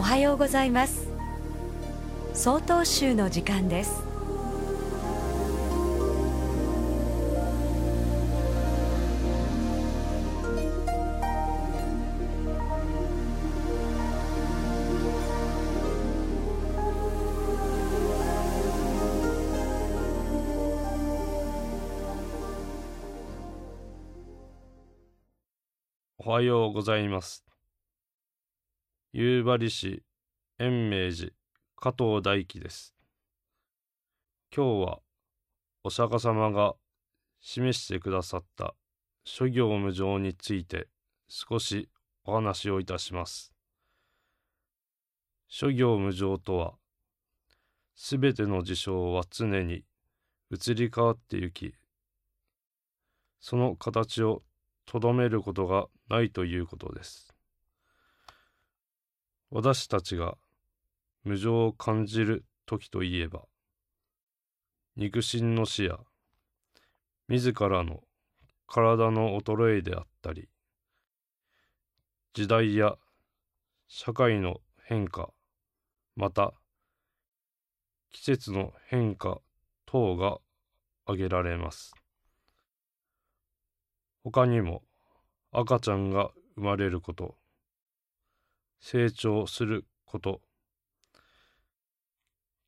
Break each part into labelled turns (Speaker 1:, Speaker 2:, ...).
Speaker 1: おはようございます総統集の時間です
Speaker 2: おはようございます。夕張市延明寺加藤大輝です。今日はお釈迦様が示してくださった諸行無常について少しお話をいたします。諸行無常とは、すべての事象は常に移り変わってゆき、その形をとどめることがないということです。私たちが無常を感じる時といえば、肉親の死や、自らの体の衰えであったり、時代や社会の変化、また季節の変化等が挙げられます。他にも赤ちゃんが生まれること、成長すること、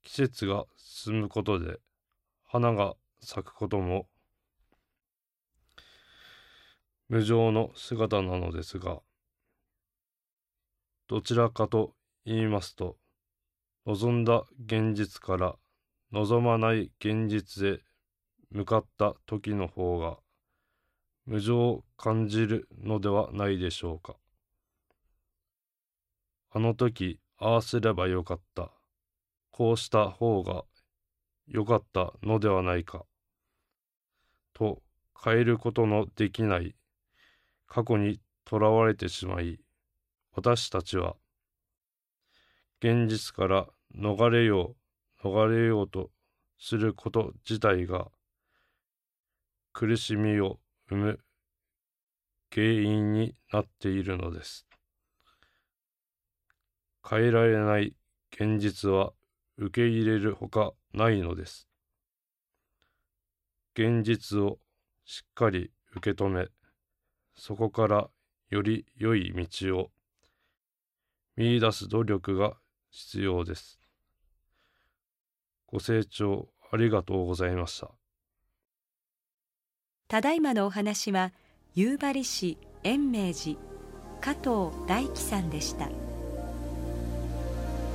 Speaker 2: 季節が進むことで花が咲くことも無常の姿なのですが、どちらかと言いますと、望んだ現実から望まない現実へ向かった時の方が無情を感じるのではないでしょうか。あの時、ああすればよかった。こうした方がよかったのではないか。と変えることのできない過去にとらわれてしまい、私たちは現実から逃れよう、逃れようとすること自体が苦しみを生む原因になっているのです。変えられない現実は受け入れるほかないのです。現実をしっかり受け止め、そこからより良い道を見出す努力が必要です。ご清聴ありがとうございました。
Speaker 1: ただいまのお話は夕張市延明寺加藤大樹さんでした